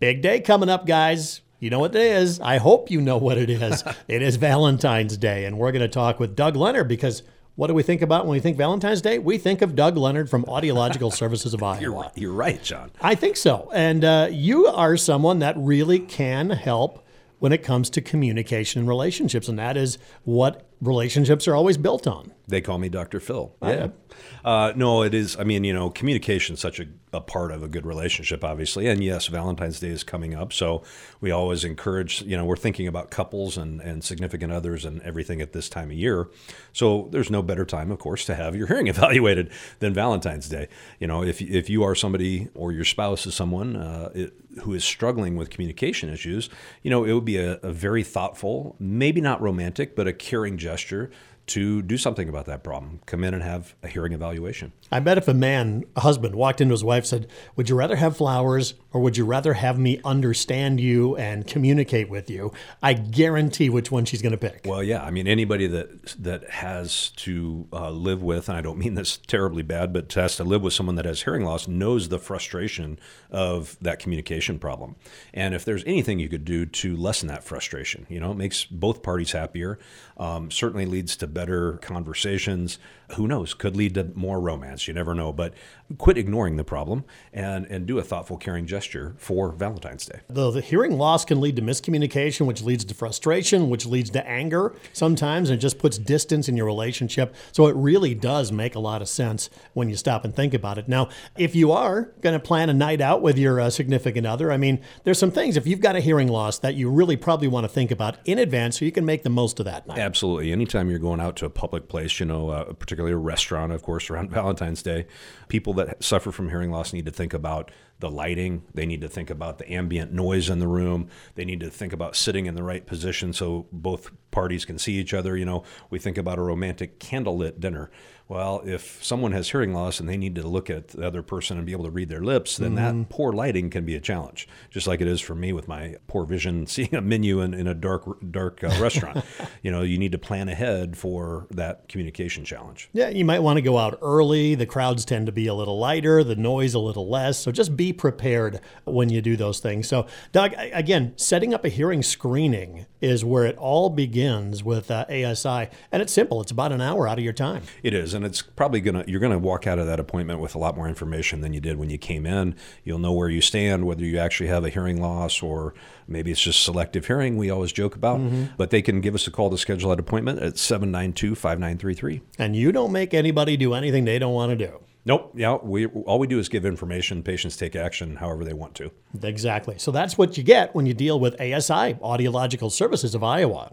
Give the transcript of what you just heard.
Big day coming up, guys. You know what it is. I hope you know what it is. it is Valentine's Day, and we're going to talk with Doug Leonard because what do we think about when we think Valentine's Day? We think of Doug Leonard from Audiological Services of Iowa. You're, you're right, John. I think so. And uh, you are someone that really can help when it comes to communication and relationships, and that is what relationships are always built on. They call me Dr. Phil. Yeah. Uh, no, it is. I mean, you know, communication is such a, a part of a good relationship, obviously. And yes, Valentine's Day is coming up. So we always encourage, you know, we're thinking about couples and, and significant others and everything at this time of year. So there's no better time, of course, to have your hearing evaluated than Valentine's Day. You know, if, if you are somebody or your spouse is someone uh, it, who is struggling with communication issues, you know, it would be a, a very thoughtful, maybe not romantic, but a caring gesture gesture to do something about that problem. Come in and have a hearing evaluation. I bet if a man, a husband, walked into his wife said, Would you rather have flowers or would you rather have me understand you and communicate with you? I guarantee which one she's going to pick. Well, yeah. I mean, anybody that that has to uh, live with, and I don't mean this terribly bad, but has to live with someone that has hearing loss knows the frustration of that communication problem. And if there's anything you could do to lessen that frustration, you know, it makes both parties happier, um, certainly leads to better conversations. Who knows? Could lead to more romance. You never know. But quit ignoring the problem and, and do a thoughtful, caring gesture for Valentine's Day. The, the hearing loss can lead to miscommunication, which leads to frustration, which leads to anger sometimes, and it just puts distance in your relationship. So it really does make a lot of sense when you stop and think about it. Now, if you are going to plan a night out with your uh, significant other, I mean, there's some things, if you've got a hearing loss, that you really probably want to think about in advance so you can make the most of that night. Absolutely. Anytime you're going out to a public place, you know, uh, particularly a restaurant, of course, around Valentine's Day, people that suffer from hearing loss need to think about the lighting. They need to think about the ambient noise in the room. They need to think about sitting in the right position so both parties can see each other. You know, we think about a romantic candlelit dinner. Well, if someone has hearing loss and they need to look at the other person and be able to read their lips, then mm-hmm. that poor lighting can be a challenge. Just like it is for me with my poor vision, seeing a menu in, in a dark, dark uh, restaurant. you know, you need to plan ahead for that communication challenge. Yeah, you might want to go out early. The crowds tend to be a little lighter, the noise a little less. So just be prepared when you do those things. So, Doug, again, setting up a hearing screening is where it all begins with uh, ASI, and it's simple. It's about an hour out of your time. It is and it's probably gonna you're gonna walk out of that appointment with a lot more information than you did when you came in. You'll know where you stand, whether you actually have a hearing loss or maybe it's just selective hearing. We always joke about, mm-hmm. but they can give us a call to schedule that appointment at 792-5933. And you don't make anybody do anything they don't want to do. Nope. Yeah, we all we do is give information. Patients take action however they want to. Exactly. So that's what you get when you deal with ASI, Audiological Services of Iowa.